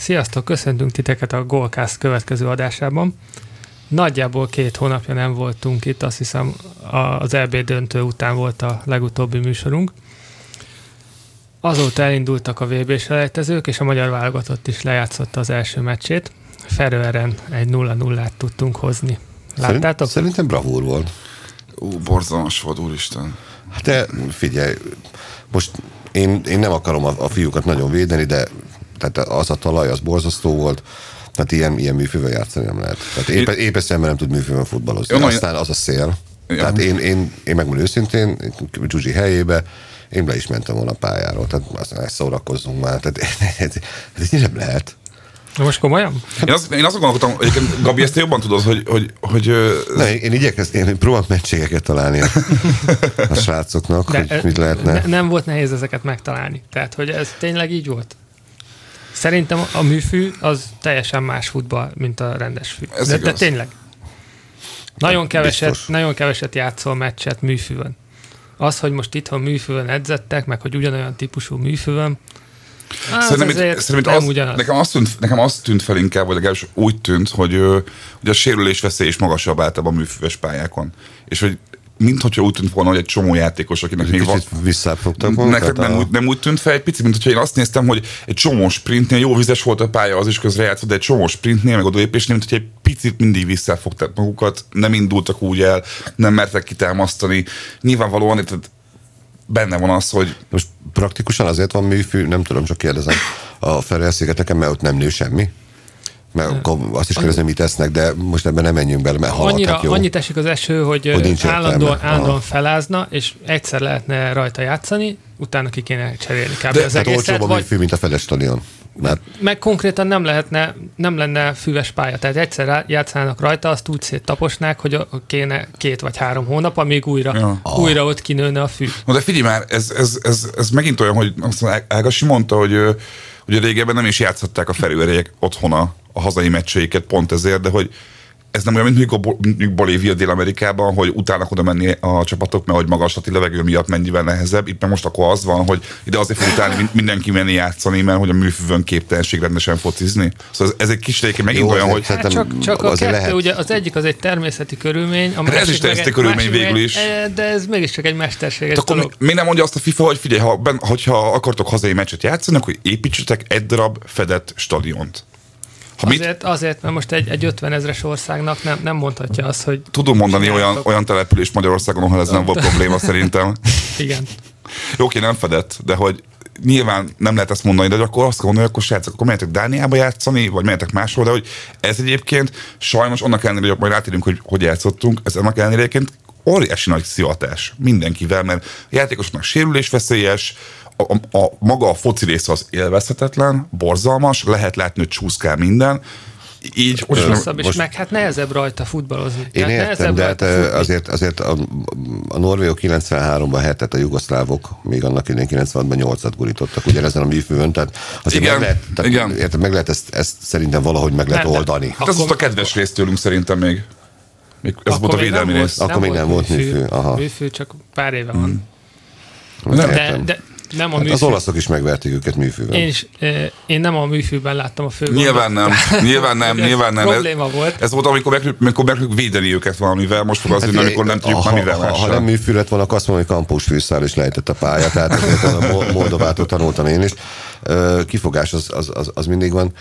Sziasztok, köszöntünk titeket a Golcast következő adásában. Nagyjából két hónapja nem voltunk itt, azt hiszem az EB döntő után volt a legutóbbi műsorunk. Azóta elindultak a vb selejtezők, és a magyar válogatott is lejátszotta az első meccsét. Ferőeren egy 0-0-át tudtunk hozni. Láttátok? Szerintem bravúr volt. Ú, borzalmas volt, úristen. Hát de figyelj, most én, én nem akarom a, a fiúkat nagyon védeni, de tehát az a talaj, az borzasztó volt. Tehát ilyen, ilyen műfővel játszani nem lehet. Tehát épp, épp szemben nem tud műfővel futballozni. Jó, Aztán az a szél. Ja. Tehát én, én, én megmondom őszintén, Zsuzsi helyébe, én be is mentem volna a pályáról, tehát aztán ezt szórakozzunk már. Tehát ez, ez, ez nem lehet. Most komolyan? Én azt, én azt gondolkodtam, hogy Gabi, ezt jobban tudod, hogy... hogy, hogy ne, én igyekeztem, én próbálok meccségeket találni a, a srácoknak, De hogy mit lehetne. Ne, nem volt nehéz ezeket megtalálni. Tehát, hogy ez tényleg így volt? Szerintem a műfű az teljesen más futball, mint a rendes fű. Ez de, de tényleg. Nagyon keveset, nagyon keveset játszol meccset műfűvön. Az, hogy most itthon műfűvön edzettek, meg hogy ugyanolyan típusú műfűvön, Hát szerintem, itt, szerintem az, nekem, azt tűnt, nekem azt tűnt fel inkább, vagy legalábbis úgy tűnt, hogy, hogy a sérülés veszély is magasabb általában a műfüves pályákon. És hogy mint hogyha úgy tűnt volna, hogy egy csomó játékos, akinek még van... visszafogtak volna? Nektek nem, a... úgy, nem úgy tűnt fel egy picit, mint hogyha én azt néztem, hogy egy csomó sprintnél, jó vizes volt a pálya, az is közre játszott, de egy csomó sprintnél, meg odalépésnél, mint hogy egy picit mindig visszafogták magukat, nem indultak úgy el, nem mertek kitámasztani. Nyilvánvalóan tehát benne van az, hogy... Most praktikusan azért van műfű, nem tudom, csak kérdezem, a Ferel-szigeteken, mert ott nem nő semmi? Mert akkor azt is kérdezem, mit tesznek, de most ebben nem menjünk bele, mert Annyira, jó. Annyit esik az eső, hogy, hogy állandóan, állandóan felázna, és egyszer lehetne rajta játszani, utána ki kéne cserélni kb. De, az hát egészet. Vagy... Fű, mint a feles stadion. Mert... Meg konkrétan nem lehetne, nem lenne füves pálya. Tehát egyszer játszanának rajta, azt úgy széttaposnák, hogy kéne két vagy három hónap, amíg újra, ja. újra ott kinőne a fű. No, de figyelj már, ez, ez, ez, ez megint olyan, hogy azt Ágasi mondta, hogy, a régebben nem is játszották a felőrejek otthona a hazai meccseiket pont ezért, de hogy ez nem olyan, mint mondjuk Bolívia Dél-Amerikában, hogy utána oda menni a csapatok, mert hogy magaslati levegő miatt mennyivel nehezebb. Itt most akkor az van, hogy ide azért fog utána mindenki menni játszani, mert hogy a műfűvön képtelenség rendesen focizni. Szóval ez, ez egy kis réke megint Jó, olyan, hogy... Hát csak, csak a kettő, lehet. ugye az egyik az egy természeti körülmény. A hát ez is természeti körülmény végül is. De ez mégiscsak egy mesterséges akkor dolog. Mi nem mondja azt a FIFA, hogy figyelj, ha, ben, hogyha akartok hazai meccset játszani, akkor építsetek egy darab fedett stadiont. Ha azért, mit? azért, mert most egy, egy 50 ezres országnak nem, nem mondhatja azt, hogy... Tudunk mondani olyan, olyan település Magyarországon, ahol ez nem volt probléma szerintem. Igen. Jó, oké, nem fedett, de hogy nyilván nem lehet ezt mondani, de akkor azt mondani, hogy akkor srácok, akkor menjetek Dániába játszani, vagy menjetek máshol, de hogy ez egyébként sajnos annak ellenére, hogy majd rátérünk, hogy hogy játszottunk, ez annak ellenére egyébként óriási nagy szivatás mindenkivel, mert a játékosnak sérülésveszélyes, a, a, maga a foci rész az élvezhetetlen, borzalmas, lehet látni, hogy csúszkál minden, így most, rosszabb, és most, meg hát nehezebb rajta futballozni. Én Tehát értem, de hát azért, azért a, a Norvégok 93-ban hetet, a jugoszlávok még annak idén 96-ban 8-at gurítottak ugyanezen a műfőn, tehát azért igen, meg lehet, tehát igen. Értem, meg lehet ezt, ezt szerintem valahogy meg lehet nem, oldani. Hát ez az a kedves rész tőlünk szerintem még. még ez volt a védelmi rész. Akkor még nem volt műfő. Aha. Műfő csak pár éve van. Hmm. De, de, nem a hát műfű. Az olaszok is megverték őket műfűben. Én, is, én nem a műfűben láttam a fő Nyilván nem, nyilván nem, nyilván nem. Probléma ez, volt. Ez volt, amikor meg, amikor meg védeni őket valamivel, most fog az, hát, amikor nem tudjuk ha, mivel ha, ha, nem műfű lett volna, azt mondom, hogy kampus fűszál is lejtett a pálya, tehát ezért a Moldovától tanultam én is. Kifogás az, az, az, az mindig van.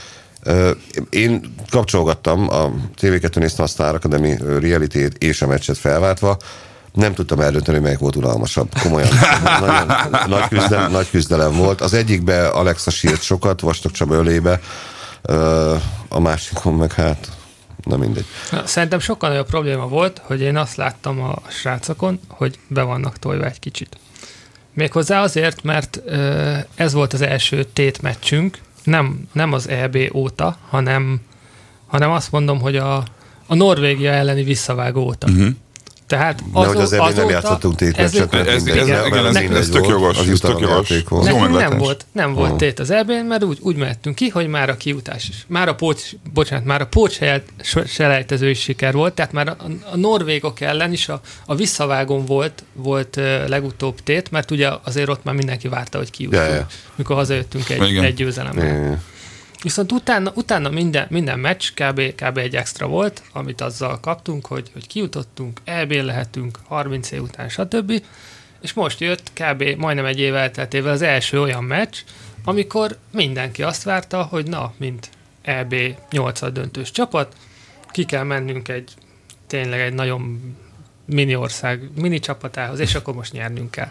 Én kapcsolgattam, a TV2 néztem a Star Academy reality és a meccset felváltva, nem tudtam eldönteni, hogy melyik volt unalmasabb. Komolyan. Nagyon, nagy, küzdelem, nagy küzdelem volt. Az egyikbe Alexa sírt sokat, Vastag Csaba ölébe, a másikon meg hát na mindegy. Na, szerintem sokkal nagyobb probléma volt, hogy én azt láttam a srácokon, hogy be vannak tojva egy kicsit. Méghozzá azért, mert ez volt az első tétmeccsünk, nem, nem az EB óta, hanem, hanem azt mondom, hogy a, a Norvégia elleni visszavágó óta. Uh-huh. Tehát az, hogy az azóta, nem játszottunk tétmeccset, mert ez, ez, ez, ez, ez tök jogos, ez tök jogos. Nekünk nem volt, nem volt tét az eb mert úgy, úgy mehettünk ki, hogy már a kiutás is. Már a pócs, bocsánat, már a pócs selejtező is siker volt, tehát már a, a norvégok ellen is a, a visszavágón volt, volt uh, legutóbb tét, mert ugye azért ott már mindenki várta, hogy kijutunk, ja, ja. mikor hazajöttünk egy, egy győzelemmel. Ja, ja. Viszont utána, utána minden, minden meccs kb, kb. egy extra volt, amit azzal kaptunk, hogy, hogy kijutottunk, eb lehetünk 30 év után, stb. És most jött kb. majdnem egy év elteltével az első olyan meccs, amikor mindenki azt várta, hogy na, mint EB 8 döntős csapat, ki kell mennünk egy tényleg egy nagyon mini ország, mini csapatához, és akkor most nyernünk kell.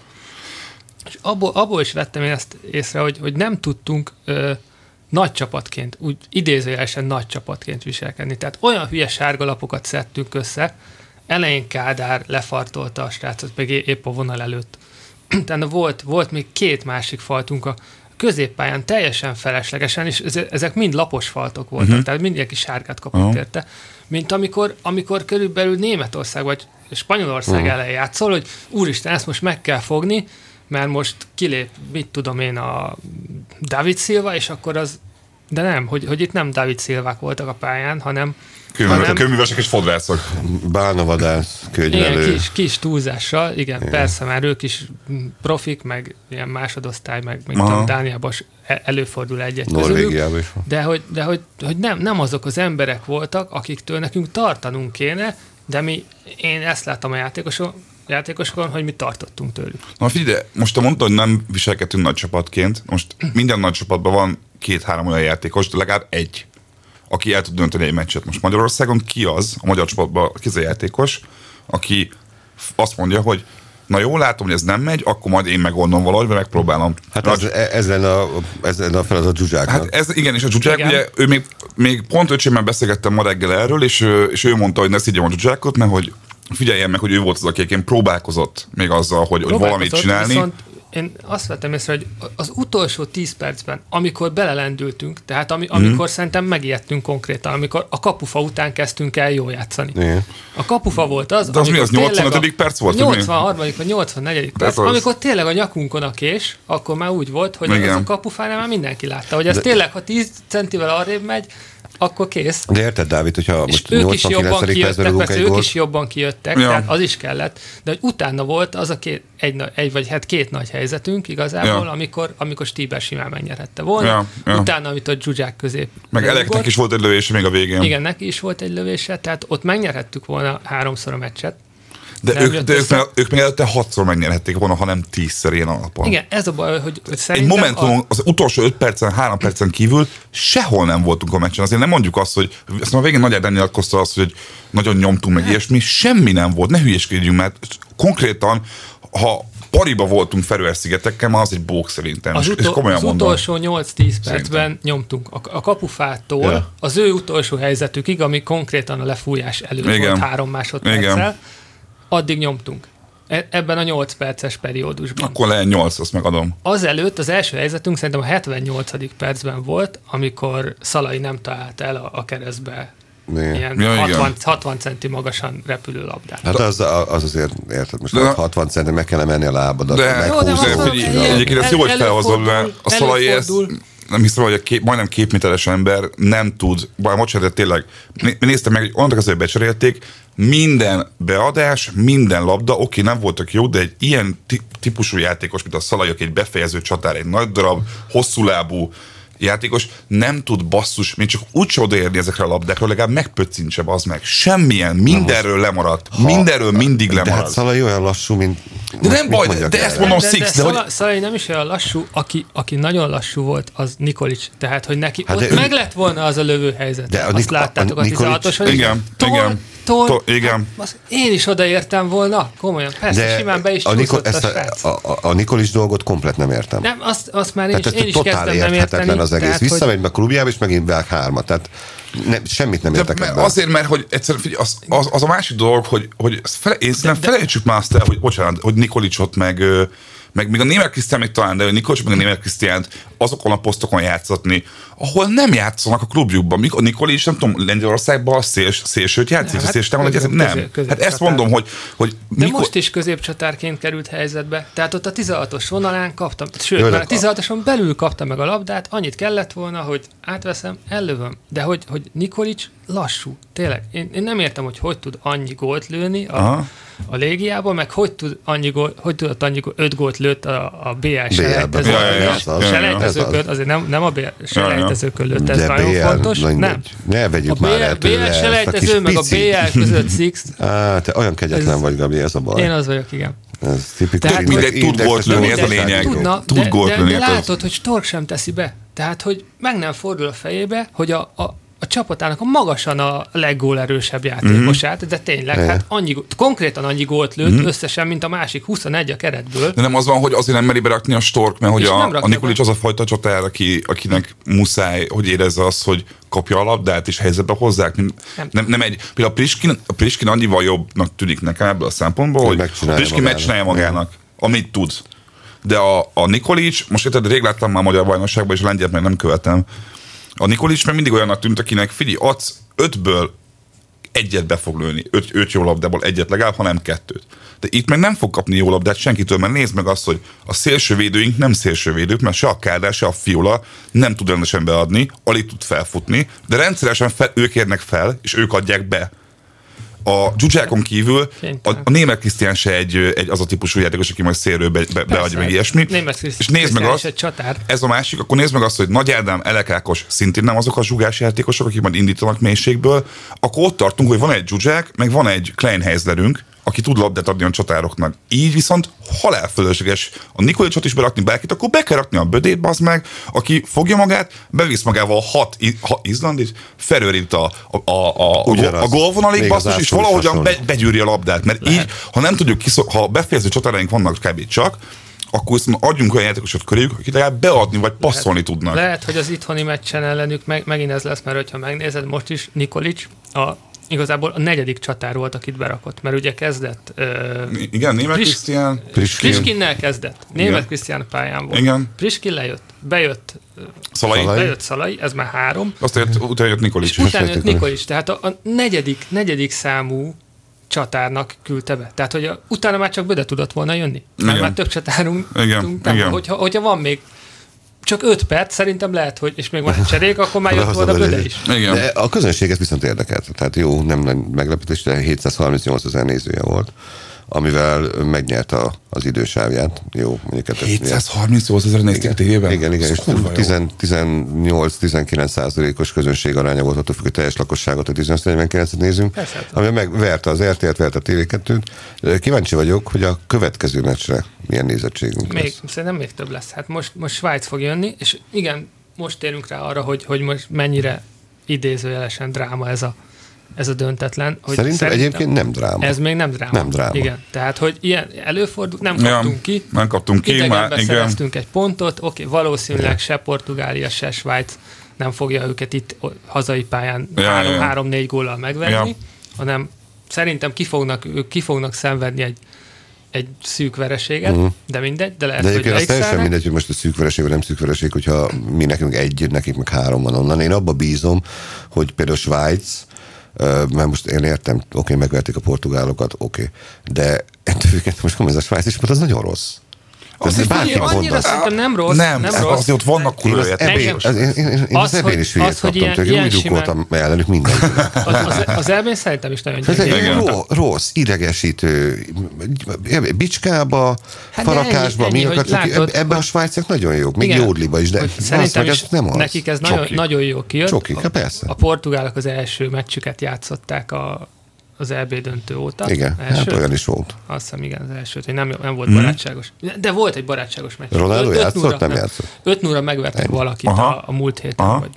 És abból, abból is vettem én ezt észre, hogy, hogy nem tudtunk ö, nagy csapatként, úgy idézőjelesen nagy csapatként viselkedni. Tehát olyan hülye sárgalapokat szedtünk össze, elején Kádár lefartolta a srácot, meg épp a vonal előtt. Tehát volt, volt még két másik faltunk a középpályán teljesen feleslegesen, és ezek mind lapos faltok voltak, uh-huh. tehát mindenki sárgát kapott uh-huh. érte. Mint amikor, amikor körülbelül Németország vagy Spanyolország uh-huh. ellen játszol, hogy úristen, ezt most meg kell fogni, mert most kilép, mit tudom én, a David Silva, és akkor az, de nem, hogy, hogy itt nem David Silvák voltak a pályán, hanem hanem, könyvművesek és fodrászok. Bálnavadász, könyvelő. Igen, kis, kis túlzással, igen, igen, persze, már ők is profik, meg ilyen másodosztály, meg mint tudom, Dániában e- előfordul egyet Norvégiában is. De, hogy, de hogy, hogy nem, nem azok az emberek voltak, akiktől nekünk tartanunk kéne, de mi, én ezt láttam a játékosok, játékosokon, hogy mi tartottunk tőlük. Na figyelj, most te mondtad, hogy nem viselkedtünk nagy csapatként. Most minden nagy csapatban van két-három olyan játékos, de legalább egy, aki el tud dönteni egy meccset. Most Magyarországon ki az, a magyar csapatban ki az a játékos, aki azt mondja, hogy na jó, látom, hogy ez nem megy, akkor majd én megoldom valahogy, vagy megpróbálom. Hát ez, ez, lenne a, ez lenne a feladat Zsuzsáknak. Hát ez, igen, és a Zsuzsák, ugye, ő még, még pont öcsémmel beszélgettem ma reggel erről, és, és ő mondta, hogy ne szígyem a Zsuzsákot, mert hogy figyeljen meg, hogy ő volt az, aki próbálkozott még azzal, hogy, hogy valamit csinálni. Viszont én azt vettem észre, hogy az utolsó 10 percben, amikor belelendültünk, tehát ami, amikor mm. szerintem megijedtünk konkrétan, amikor a kapufa után kezdtünk el jól játszani. Igen. A kapufa volt az, De az mi az, 85. perc volt? 83. vagy 84. perc, az... amikor tényleg a nyakunkon a kés, akkor már úgy volt, hogy Igen. az a kapufánál már mindenki látta, hogy ez De... tényleg, ha 10 centivel arrébb megy, akkor kész. De érted, Dávid, hogyha és most ők is jobban kijöttek, persze, ők is jobban kijöttek, ja. tehát az is kellett, de hogy utána volt az a két, egy, egy vagy hát két nagy helyzetünk igazából, ja. amikor, amikor Stíber simán megnyerhette volna, ja. Ja. utána, amit a Zsuzsák közép. Meg Eleknek is volt egy lövése még a végén. Igen, neki is volt egy lövése, tehát ott megnyerhettük volna háromszor a meccset, de, ők, de ők, meg, ők meg előtte hatszor megnyerhették volna, ha nem tízszer ilyen alapon. Igen, ez a baj, hogy, hogy szerintem... Egy momentum, a... az utolsó öt percen, három percen kívül sehol nem voltunk a meccsen. Azért nem mondjuk azt, hogy ezt már végén Nagy Ádám nyilatkozta azt, hogy nagyon nyomtunk meg ilyesmi, semmi nem volt, ne hülyeskedjünk, mert konkrétan, ha pariba voltunk Ferőer-szigetekkel, már az egy bók szerintem. Az, utol, az utolsó 8-10 percben nyomtunk. A, a kapufától ja. az ő utolsó helyzetükig, ami konkrétan a lefújás előtt Igen. volt három másodperccel, Igen addig nyomtunk. E- ebben a 8 perces periódusban. Akkor lehet 8, azt megadom. Azelőtt az első helyzetünk szerintem a 78. percben volt, amikor Szalai nem talált el a, a keresztbe igen. ilyen ja, 60, 60 centi magasan repülő labdát. Hát az, az azért, érted, most de, 60 centi meg kell menni a lábadat. De, jó, de egyébként ezt jó, hogy felhozod, mert a Szalai ezt nem hiszem, hogy a kép, majdnem képméteres ember nem tud, bár bocsánat, tényleg, néztem meg, hogy annak azért becserélték, minden beadás, minden labda, oké, nem voltak jó, de egy ilyen típusú játékos, mint a Szalajok, egy befejező csatár, egy nagy darab, hosszú lábú, játékos nem tud basszus, még csak úgy odaérni ezekre a labdákra, legalább megpöccintse az meg. Semmilyen, mindenről lemaradt. Ha, mindenről mindig lemaradt. De hát Szalai olyan lassú, mint... De nem baj, de, de ezt mondom Six, de, de, de hogy... Szalai nem is olyan lassú, aki, aki nagyon lassú volt, az Nikolic. Tehát, hogy neki hát ott ő... meg lett volna az a lövő helyzet. De a Azt láttátok a, a 16-os, igen, igen. To, igen. Hát, én is odaértem volna, komolyan. Persze, de simán be is a, Nikol, ezt a, a, a, a Nikolic dolgot komplet nem értem. Nem, azt, azt már én, tehát, is, én is kezdtem nem érteni. az egész. Visszamegy hogy... be a klubjába, és megint vág hármat. Tehát ne, semmit nem értek ebben. Azért, mert hogy egyszerűen, figyelj, az, az, az, a másik dolog, hogy, hogy fele, én de, de, felejtsük már azt el, hogy bocsánat, hogy Nikolicot meg meg még a német Krisztián még talán, de a Nikolic meg a német Krisztiánt azokon a posztokon játszatni, ahol nem játszanak a klubjukban. Mikor Nikolic, nem tudom, Lengyelországban a széls, szélsőt játszik, hát, szélső közép, közép, nem. Közép, közép hát ezt mondom, hogy, hogy De mikor... most is középcsatárként került helyzetbe. Tehát ott a 16-os vonalán kaptam, sőt, Jö, már a 16-oson belül kapta meg a labdát, annyit kellett volna, hogy átveszem, ellövöm. De hogy, hogy Nikolic lassú, tényleg. Én, én nem értem, hogy hogy tud annyi gólt lőni a, Aha a légiába, meg hogy, tud annyi gól, hogy tudott annyi gól, 5 gólt lőtt a, a BL selejtezőkön. Ja, ja, ja, ez az. selejtezőkön, Ez az. azért nem, nem a BL selejtezőkön lőtt, ez De nagyon BL, fontos. na Nem. Ne vegyük A már el tőle BL selejtező, meg a BL között Six, Á, te olyan kegyetlen Ez- vagy, Gabi, ez a baj. én az vagyok, igen. Ez tipikus. Tehát, mindegy, tud gólt lőni, ez a lényeg. Tudna, Tud de, gólt de, lőni, de hát látod, hogy Stork sem teszi be. Tehát, hogy meg nem fordul a fejébe, hogy a, a, a csapatának a magasan a leggólerősebb játékosát, de tényleg, hát annyi, konkrétan annyi gólt lőtt összesen, mint a másik 21 a keretből. De nem az van, hogy azért nem meri berakni a Stork, mert hogy És a, a Nikolics be. az a fajta csatár, aki, akinek muszáj, hogy érezze azt, hogy kapja a labdát és helyzetbe hozzák. Nem, Nem. nem, nem egy, például a Priskin, a Priskin annyival jobbnak tűnik nekem ebből a szempontból, Hogy hogy a Priskin magának. megcsinálja magának, amit tud. De a, a Nikolics, most érted, rég láttam már a magyar bajnokságban, és a lengyelt meg nem követem. A Nikolics meg mindig olyannak tűnt, akinek figyelj, adsz ötből egyet be fog lőni, öt, öt jó labdából egyet legalább, hanem kettőt. De itt meg nem fog kapni jó labdát senkitől, mert nézd meg azt, hogy a szélsővédőink nem szélsővédők, mert se a Kádár, se a Fiola nem tud rendesen beadni, alig tud felfutni, de rendszeresen fel, ők érnek fel, és ők adják be. A dzsuzsákon kívül a, a német Krisztián se egy, egy, az a típusú játékos, aki majd szélről be, be, beadja meg ilyesmi. Német és nézd meg azt, csatár. ez a másik, akkor nézd meg azt, hogy Nagy Ádám, Elek Ákos szintén nem azok a zsugás játékosok, akik majd indítanak mélységből, akkor ott tartunk, hogy van egy zsuzsák, meg van egy Kleinheislerünk, aki tud labdát adni a csatároknak. Így viszont halálfölösleges a Nikolicsot is berakni bárkit, akkor be kell rakni a bödét, bazd meg, aki fogja magát, bevisz magával hat, i- ha, Izlandit, felőrít a, a, a, a, Ugyanaz. a gólvonalig, az basszus, és valahogyan be, begyűri a labdát, mert így, ha nem tudjuk kiszol, ha befejező csatáraink vannak kb. csak, akkor viszont adjunk olyan játékosot köréjük, akik legalább beadni vagy passzolni tudnak. Lehet, hogy az itthoni meccsen ellenük meg, megint ez lesz, mert hogyha megnézed, most is Nikolic a, igazából a negyedik csatár volt, akit berakott, mert ugye kezdett ö, Igen, német Pris- Krisztián. Priskin. Priskinnel kezdett. Német Igen. Krisztián pályán volt. Igen. Priskin lejött, bejött, Szalai. Szalai. bejött Szalai, ez már három, Azt jött, utána jött Nikolic. és utána jött Nikolic. Nikolic, tehát a, a negyedik, negyedik számú csatárnak küldte be. Tehát, hogy a, utána már csak Böde tudott volna jönni. Mert már több csatárunk Igen, nem, igen. Hogyha, hogyha van még csak öt perc, szerintem lehet, hogy, és még van egy cserék, akkor már jött volna a Böde is. Igen. De a közönséget viszont érdekelt. Tehát jó, nem nagy meglepetés, de 738 ezer nézője volt, amivel megnyerte a, az idősávját. Jó, mondjuk hát ez- 738 ezer nézték tévében? Igen, igen, és kurva jó. 18-19 százalékos közönség aránya volt attól függ, hogy teljes lakosságot, a 18-49-et nézünk, Persze, hát. ami megverte az RTL-t, verte a TV2-t. Kíváncsi vagyok, hogy a következő meccsre milyen nézettségünk Még, lesz. szerintem még több lesz. Hát most, most Svájc fog jönni, és igen, most térünk rá arra, hogy, hogy most mennyire idézőjelesen dráma ez a, ez a döntetlen. Hogy Szerintem, egyébként nem dráma. Ez még nem dráma. Nem dráma. Igen, tehát, hogy ilyen előfordul, nem Ja, kaptunk ki. Nem kaptunk ki, már igen. egy pontot, oké, valószínűleg se Portugália, se Svájc nem fogja őket itt hazai pályán Ja, három, ja. három-négy góllal megverni, Ja. hanem szerintem ki fognak, ők ki fognak szenvedni egy, egy szűk vereséget, de mindegy, de lehet, De hogy egyébként az teljesen mindegy, hogy most a szűk vereség vagy nem szűk vereség, hogyha mi nekünk egy, nekik meg három van onnan. Én abba bízom, hogy például Svájc, mert most én értem, oké, megverték a portugálokat, oké, de ettől függetlenül most komolyan ez a Svájc is, mert az nagyon rossz. Is bárki Annyira, szerintem nem rossz. Nem, nem nem rossz. azért ott vannak Én kurva az ebén, az, én, én, én Az, az ebén hogy- is hülyét az, kaptam ilyen- tőle, ilyen úgy lyukoltam ellenük mindenkinek. Az, az, az elbén szerintem is nagyon Ez egy gyengén. Rossz, idegesítő, bicskába, Hát de farokásba, ennyi- mi látod, ebben a svájciak nagyon jók, még jódliba is, de az, szerintem is ez nem az. nekik ez nagyon, jó kijött. Csoki, A- hát persze. A portugálok az első meccsüket játszották a, az EB döntő óta. Igen, első. hát olyan is volt. Azt hiszem, igen, az első, hogy nem, nem volt barátságos. De volt egy barátságos meccs. Ronaldo játszott? nulla- Nem játszott. 5 0 megvertek Ennyi. valakit Aha. a, a múlt héten. Aha. Vagy.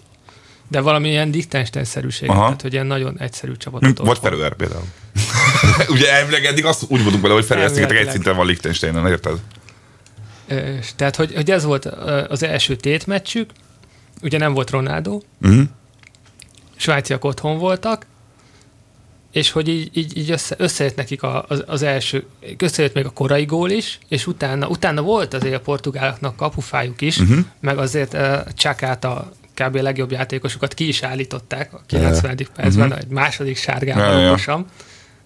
De valami ilyen Liechtenstein-szerűség, tehát hogy ilyen nagyon egyszerű csapatot. Mint, vagy. Ferőer például. Ugye elvileg eddig azt úgy voltunk vele, hogy Ferőer egy szinten van Liechtensteinen, érted? Tehát, hogy, hogy ez volt az első tétmeccsük, ugye nem volt Ronaldo, Uh-huh. svájciak otthon voltak, és hogy így, így, így össze, összejött nekik a, az, az első, összejött még a korai gól is, és utána, utána volt azért a portugáloknak kapufájuk is, uh-huh. meg azért uh, Csakát a kb. legjobb játékosokat ki is állították a 90. percben, uh-huh. egy második sárgával okosan.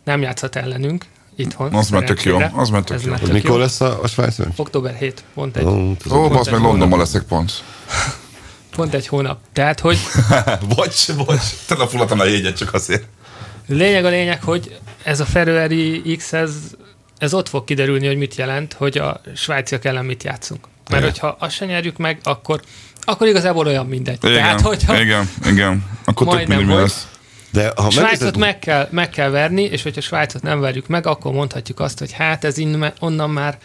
Nem játszhat ellenünk itthon. Az már tök jó, az már tök Ez jó. tök mikor jó. lesz a, a Svájc? Október 7, pont egy, Ó, ez Ó, a- basz meg Londonban leszek pont. pont egy hónap. Tehát, hogy bocs, bocs. Te a a jegyet csak azért. Lényeg a lényeg, hogy ez a Ferrari X, ez, ez ott fog kiderülni, hogy mit jelent, hogy a svájciak ellen mit játszunk. Mert Igen. hogyha azt se nyerjük meg, akkor, akkor igazából olyan mindegy. Igen, Tehát, hogyha igen, igen. Akkor tök mindegy lesz. De ha Svájcot megnézed- meg kell, meg kell verni, és hogyha Svájcot nem verjük meg, akkor mondhatjuk azt, hogy hát ez innen, onnan már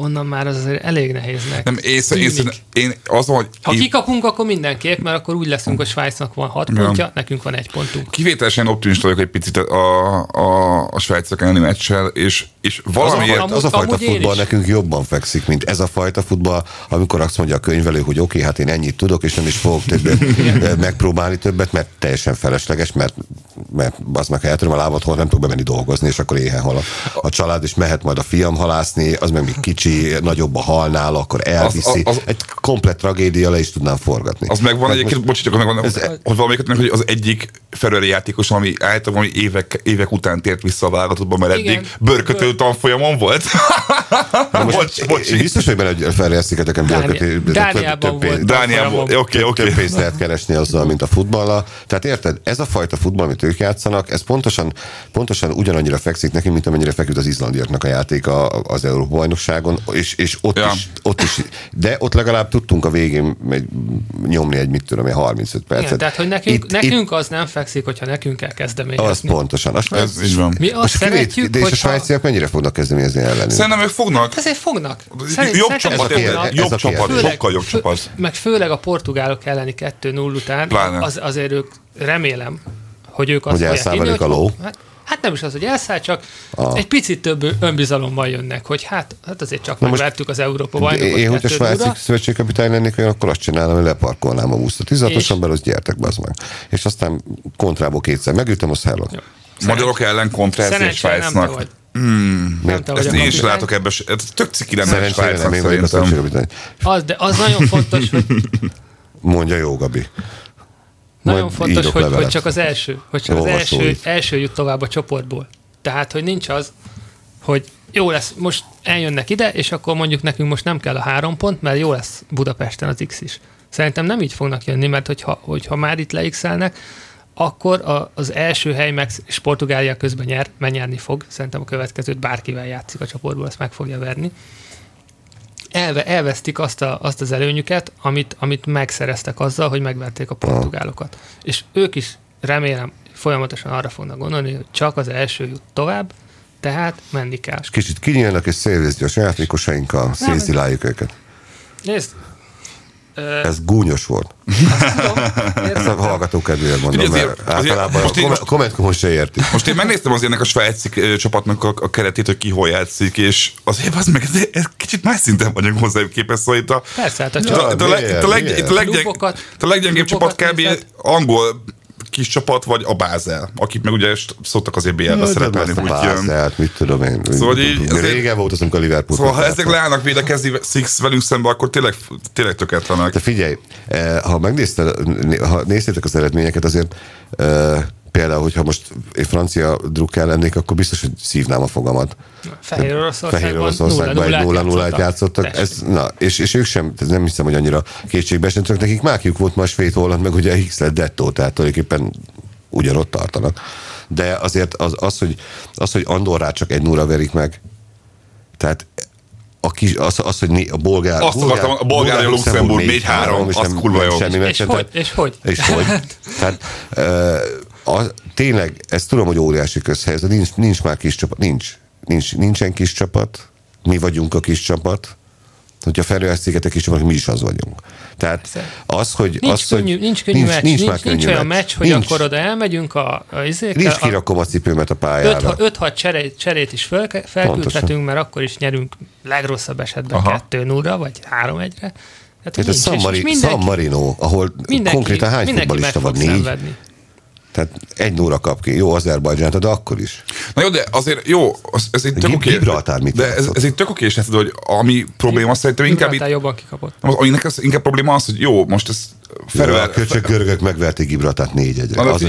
onnan már az azért elég nehéznek. Nem, én, tűnik. én, azon, hogy Ha én kikapunk, akkor mindenképp, mert akkor úgy leszünk, hogy Svájcnak van hat pontja, nekünk van egy pontunk. kivételesen optimista vagyok egy picit a, a, a svájciak elleni meccsel, és, és Az a, valamiért... az a fajta futball nekünk jobban fekszik, mint ez a fajta futball, amikor azt mondja a könyvelő, hogy oké, hát én ennyit tudok, és nem is fogok többet megpróbálni többet, mert teljesen felesleges, mert, mert az meg eltöröm a lábat, hol nem tudok bemenni dolgozni, és akkor éhen hal a, a család, és mehet majd a fiam halászni, az meg még kicsi, nagyobb a halnál, akkor elviszi. Az- az- Egy komplet tragédia le is tudnám forgatni. Az megvan Tehát egyébként, bocs, csak megvan, Ez- hogy valamelyiket, hogy az egyik Ferrari játékos, ami általában valami évek, évek után tért vissza a válogatottba, mert Igen. eddig bőrkötő Bőr- tanfolyamon volt. Na most bocs, bocs. Biztos, hogy benne, hogy Ferrer szigeteken több- Dániában volt. Dániából, oké, oké. okay, pénzt lehet keresni azzal, mint a futballal. Tehát érted, ez a fajta futball, amit ők játszanak, ez pontosan, pontosan ugyanannyira fekszik neki, mint amennyire feküdt az izlandiaknak a játéka az Európa bajnokságon, és, és ott, Ja. is, ott is, de ott legalább tudtunk a végén egy, nyomni egy, mit tudom én, 35 percet. Igen, tehát, hogy nekünk, Itt- nekünk az nem fekszik, hogyha nekünk kell itt, kezdeményezni. az pontosan. Az, Ez így van. Mi azt most kivét- szeretjük, de és a svájciak mennyire fognak kezdeményezni ellenünk? Szerintem ők fognak. Ezért fognak. Jobb szerintem csapat, ez a jobb ez a csapat, kérdés. sokkal jobb fő- csapat. Meg főleg a portugálok elleni 2-0 után, az, azért ők remélem, hogy ők azt Hogy fogják elszáll hinni, velük a ló? Hát, hát nem is az, hogy elszáll, csak Ah. egy picit több önbizalommal jönnek, hogy hát, hát azért csak most megvertük az Európa bajnokot. Én, hogyha 2-0-ra. svájci szövetségkapitány lennék, olyan, akkor azt csinálnám, hogy leparkolnám a buszot. 16-osan És- belül, az gyertek, bazd meg. És aztán kontrából kétszer megütöm, az hellott. Jó. Magyarok ellen kontrázni Svájcnak. vagy. Nem te Ezt a én is látok ebbe, ez tök ciki lenne a Svájcnak a szerintem. Az, de az nagyon fontos, hogy Mondja jó, Gabi. Nagyon fontos, hogy, levelet. hogy csak az első, hogy csak az Olvasói. első, első jut tovább a csoportból. Tehát, hogy nincs az, hogy jó lesz, most eljönnek ide, és akkor mondjuk nekünk most nem kell a három pont, mert jó lesz Budapesten az X is. Szerintem nem így fognak jönni, mert hogyha, hogyha már itt leixelnek, akkor a, az első hely meg, és Portugália közben nyer, mert nyerni fog. Szerintem a következőt bárkivel játszik a csoportból, ezt meg fogja verni. Elve, elvesztik azt, a, azt az előnyüket, amit, amit megszereztek azzal, hogy megverték a portugálokat. És ők is remélem folyamatosan arra fognak gondolni, hogy csak az első jut tovább, tehát menni kell. Kicsit kinyílnak és szélvézni a játékosainkkal, szétziláljuk őket. Nézd, Ez gúnyos volt. tudom, Ezt a hallgató kedvéért mondom, mert azért- azért- általában most a én- komment- kommentkomon se érti. Most én megnéztem azért ennek a svájci csapatnak a, a keretét, hogy ki hol játszik, és azért az meg, ez, ez kicsit más szinten vagyunk hozzájuk képest, szóval itt a, Persze, hát a a, a, a, a, Klubokat- itt a leggyengébb csapat kb. angol kis csapat, vagy a Bázel, akik meg ugye szoktak azért BL-be szerepelni, a jön. Bázelt, mit tudom én. Szóval így Régen volt az, amikor a Liverpool. Szóval ha ezek leállnak védekezni Six velünk szembe, akkor tényleg, tényleg tökéletlenek. De figyelj, eh, ha megnézted, ha néztétek az eredményeket, azért eh, például, hogyha most egy francia drukkel lennék, akkor biztos, hogy szívnám a fogamat. Fehér Oroszországban Fehér Oroszországban egy 0-0-át játszottak. Tessék. Ez, na, és, és ők sem, ez nem hiszem, hogy annyira kétségbe esnek, nekik mákjuk volt ma a svéd holland, meg ugye X lett dettó, tehát tulajdonképpen ugyanott tartanak. De azért az, az, hogy, az, hogy Andorrát csak egy nulla verik meg, tehát a kis, az, az, hogy né- a bolgár... Azt akartam, a Bulgária, Luxemburg 4-3, és az kurva jó. Semmi És hogy? tehát- És hogy? és hogy? Tehát uh, a, tényleg, ezt tudom, hogy óriási közhelyzet, nincs, nincs már kis csapat, nincs. nincs. Nincsen kis csapat, mi vagyunk a kis csapat, hogyha Ferőes szigetek kis csapat, mi is az vagyunk. Tehát az, hogy... Nincs, az, könnyű, hogy nincs könnyű meccs, nincs, nincs, könnyű nincs olyan meccs, hogy nincs, akkor oda elmegyünk a, a izékkel, Nincs kirakom a cipőmet a pályára. 5-6 cserét, cserét is fel, felküldhetünk, mert akkor is nyerünk legrosszabb esetben Aha. 2-0-ra, vagy 3-1-re. Hát, nincs, a San, Mari, mindenki, San Marino, ahol mindenki, konkrétan hány futballista van? Négy? szenvedni. Tehát egy nóra kap ki. Jó, Azerbajdzsán, de akkor is. Na jó, de azért jó, az, ez egy tök oké. Gibraltár mit De ez, ez egy tök oké, és lehet, hogy ami probléma szerintem inkább itt, Gibraltár jobban kikapott. az, aminek ez inkább probléma az, hogy jó, most ez Felül, a köcsög görögök megverték Gibraltát négy egyre. Az,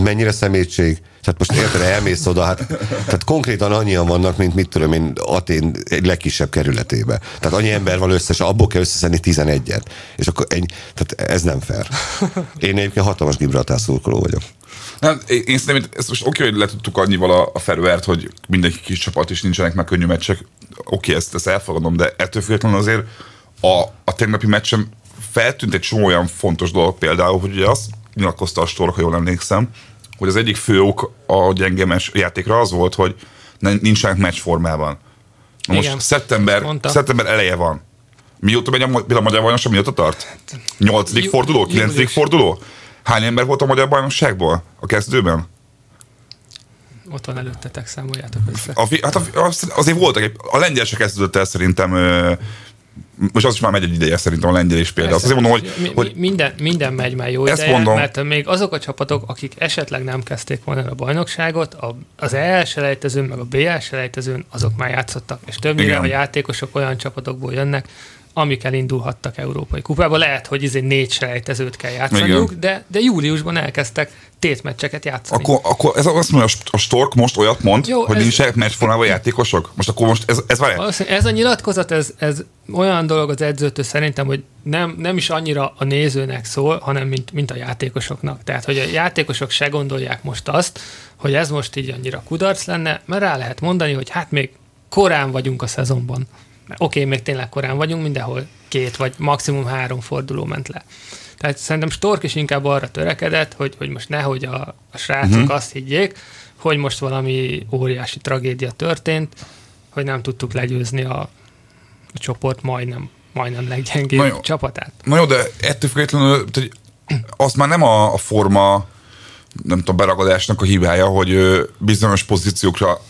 mennyire szemétség? Tehát most érted, elmész oda, hát, tehát konkrétan annyian vannak, mint mit tudom én, Atén egy legkisebb kerületébe. Tehát annyi ember van összes, abból kell összeszedni 11-et. És akkor ennyi, tehát ez nem fair. Én egyébként hatalmas Gibraltár szurkoló vagyok. Nem, én szerintem ezt most oké, hogy letudtuk annyival a, a Ferőert, hogy mindenki kis csapat is nincsenek meg könnyű meccsek. Oké, ezt, ezt elfogadom, de ettől függetlenül azért a, a tegnapi meccsen feltűnt egy csomó olyan fontos dolog például, hogy ugye azt nyilatkozta a Stork, ha jól emlékszem, hogy az egyik fő ok a gyenge mes játékra az volt, hogy ne- nincsenek meccs formában. Na most Igen, szeptember, mondta. szeptember eleje van. Mióta megy a, a magyar bajnokság, mióta tart? Nyolcadik Jú- forduló? Kilencedik forduló? Hány ember volt a magyar bajnokságból a kezdőben? Ott van előttetek, számoljátok össze. A, hát a, az- azért voltak, a lengyel se kezdődött el szerintem, ö, most az is már megy egy ideje szerintem a lengyel is például. Azt azért mondom, hogy, mi, hogy mi, minden, minden megy már jó ideje, mondom. mert még azok a csapatok, akik esetleg nem kezdték volna a bajnokságot, a, az EL selejtezőn, meg a BL selejtezőn, azok már játszottak. És többnyire Igen. a játékosok olyan csapatokból jönnek, amik elindulhattak Európai Kupába. Lehet, hogy izé négy selejtezőt kell játszaniuk, Igen. de, de júliusban elkezdtek tétmeccseket játszani. akkor, akkor ez azt mondja, a Stork most olyat mond, Jó, hogy ez- nincsenek meccsformában játékosok? Most akkor most ez, ez várjál? Ez a nyilatkozat, ez, ez olyan dolog az edzőtől szerintem, hogy nem, nem is annyira a nézőnek szól, hanem mint, mint a játékosoknak. Tehát, hogy a játékosok se gondolják most azt, hogy ez most így annyira kudarc lenne, mert rá lehet mondani, hogy hát még korán vagyunk a szezonban. Oké, okay, még tényleg korán vagyunk, mindenhol két vagy maximum három forduló ment le. Tehát szerintem Stork is inkább arra törekedett, hogy, hogy most nehogy a, a srácok uh-huh. azt higgyék, hogy most valami óriási tragédia történt, hogy nem tudtuk legyőzni a, a csoport majdnem, majdnem leggyengébb Na jó. csapatát. Na jó, de ettől függetlenül, tehát, az már nem a, a forma, nem tudom, beragadásnak a hibája, hogy bizonyos pozíciókra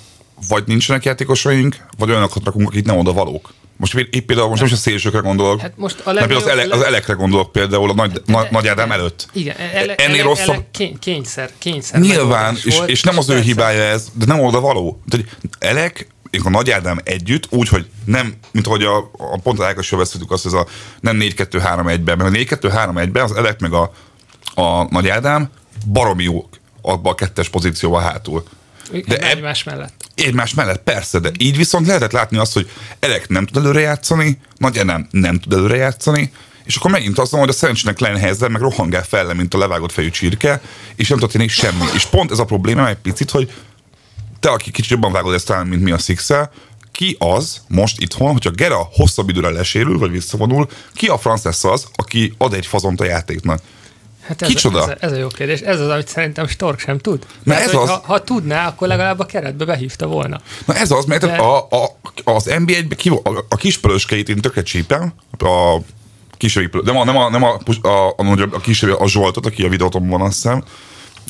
vagy nincsenek játékosaink, vagy olyanokat rakunk, akik nem oda valók. Most épp például most nem is a szélsőkre gondolok, Hát most a például az, ele, az elekre gondolok például a nagy, nagy, nagy Ádám előtt. Igen, ele, Ennél ele, rosszabb- ele, kény, kényszer, kényszer Nyilván, és, volt, és nem az ő persze- hibája ez, de nem oda való. Tehát Elek, a Nagy Ádám együtt, úgy, hogy nem, mint ahogy a, a pont Ákosról beszéltük azt, ez a nem 4-2-3-1-ben, mert a 4-2-3-1-ben az Elek meg a, a Nagy Ádám baromi jók abba a kettes pozícióba hátul. De egymás mellett. Egymás mellett persze, de így viszont lehetett látni azt, hogy Elek nem tud előre játszani, Nagy Ádám nem tud előre játszani, és akkor megint azt mondom, hogy a szerencsének lenne helyzet, meg rohangál fel, mint a levágott fejű csirke, és nem történik semmi. És pont ez a probléma egy picit, hogy te, aki kicsit jobban vágod ezt talán, mint mi a six ki az most itthon, hogyha Gera hosszabb időre lesérül, vagy visszavonul, ki a franc lesz az, aki ad egy fazont a játéknak? Hát ez, Kicsoda? Ez, a- ez, a jó kérdés. Ez az, amit szerintem Stork sem tud. Mert ez az- Ha, ha tudná, akkor legalább a keretbe behívta volna. Na ez az, mert De- a, a, az NBA-ben ki, a, a kispölöskeit én tökre csípem, a kisebbik, nem a, nem a, nem a, a, a, a, a kisebbik, a Zsoltot, aki a videóton van, azt hiszem,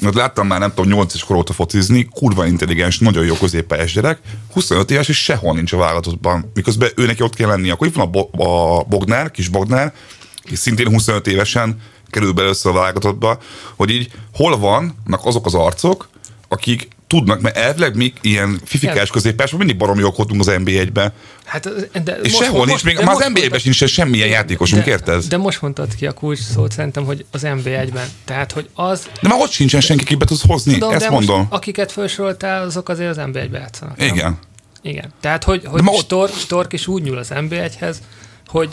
Mert láttam már, nem tudom, 8 és kor óta focizni, kurva intelligens, nagyon jó középpályás gyerek, 25 éves, és sehol nincs a válogatottban, miközben ő neki ott kell lenni. Akkor itt van a, Bo- a Bognár, kis Bognár, és szintén 25 évesen kerül be először a válogatottba, hogy így hol vannak azok az arcok, akik tudnak, mert elvileg mi ilyen fifikás középpályásban mindig baromi jók voltunk az NBA-ben. Hát, de És most- sehol most- nincs, még de már az most NBA-ben mondtad- sincs semmilyen játékosunk, érted? De most mondtad ki a kulcs szót szerintem, hogy az NB1-ben. Tehát, hogy az... De már ott sincsen senki, aki be tudsz hozni, Tudom, ezt de mondom. Most, akiket felsoroltál, azok azért az NB1-be játszanak. nem? Igen. Igen. Tehát, hogy, hogy ma ott- Stork is úgy nyúl az NB1-hez, hogy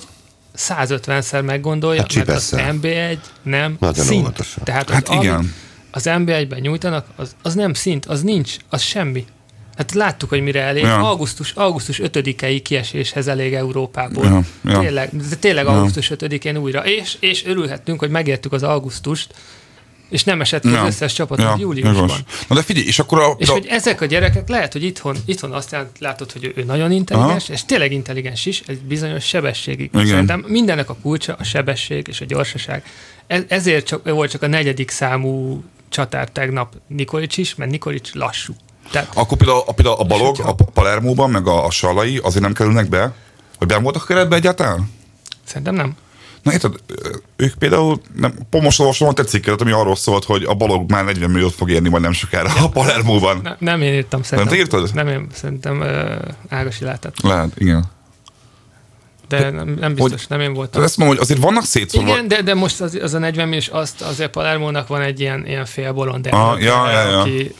150-szer meggondolja, Hát mert az csipesszel. NB1 nem Nagyon szint. óvatosan. Tehát, Hát hogy igen. amit Az NB1-ben nyújtanak, az, az nem szint, az nincs, az semmi. Hát láttuk, hogy mire elég. Ja. Augusztus, augusztus 5-i kieséshez elég Európából. Ja, ja. Tényleg, de tényleg Ja. augusztus 5-én újra. És, és örülhettünk, hogy megértük az augusztust, és nem esett ki Ja. az összes csapatot Ja, júliusban. Na de figyelj, és akkor a... És a- hogy ezek a gyerekek lehet, hogy itthon, itthon azt lát- látod, hogy ő, ő nagyon intelligens, és tényleg intelligens is, egy bizonyos sebességig. Igen. Szerintem mindennek a kulcsa a sebesség és a gyorsaság. Ez, ezért csak, volt csak a negyedik számú csatár tegnap Nikolic is, mert Nikolic lassú. Tehát Akkor például, a, például a Balog, a Palermóban, meg a, a Salai azért nem kerülnek be? Hogy ben voltak keretbe egyáltalán? szerintem nem. Na érted, ők például, nem, most olvasom a te cikkedet, ami arról szólt, hogy a Balog már 40 milliót fog érni majd nem sokára a Palermóban. Ne, nem én írtam szerintem. te írtad? Nem én, szerintem uh, Ágasi látett. Lehet, igen. De nem, nem biztos, nem én voltam. Ezt mondom, hogy azért vannak szétszórva. Igen, de, de most az, az a 40 milliós, azt azért Palermónak van egy ilyen, ilyen fél bolond Ah, ja, ja, ja. aki,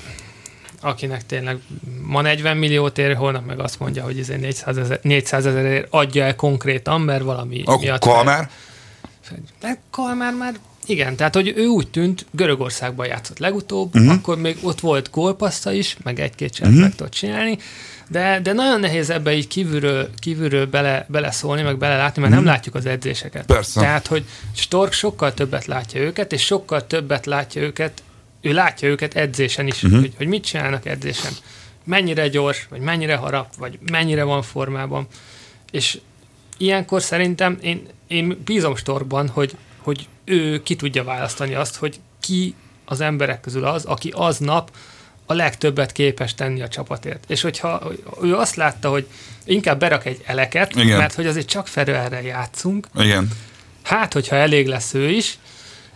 akinek tényleg ma 40 milliót ér, holnap meg azt mondja, hogy ez 400 ezer, 400 ezerért adja el konkrétan, mert valami A miatt... Kalmár? De Kalmár már Igen, tehát hogy ő úgy tűnt, Görögországban játszott legutóbb, uh-huh. akkor még ott volt gólpassza is, meg egy-két cselet uh-huh. meg tudott csinálni, de, de nagyon nehéz ebbe így kívülről, kívülről bele, beleszólni, meg belelátni, mert uh-huh. nem látjuk az edzéseket. Persze. Tehát, hogy Stork sokkal többet látja őket, és sokkal többet látja őket, ő látja őket edzésen is, uh-huh. hogy, hogy mit csinálnak edzésen. Mennyire gyors, vagy mennyire harap, vagy mennyire van formában. És ilyenkor szerintem én, én bízom Storkban, hogy, hogy ő ki tudja választani azt, hogy ki az emberek közül az, aki aznap a legtöbbet képes tenni a csapatért. És hogyha ő azt látta, hogy inkább berak egy eleket, Igen. mert hogy azért csak Ferőerrel játszunk, Igen. hát, hogyha elég lesz ő is,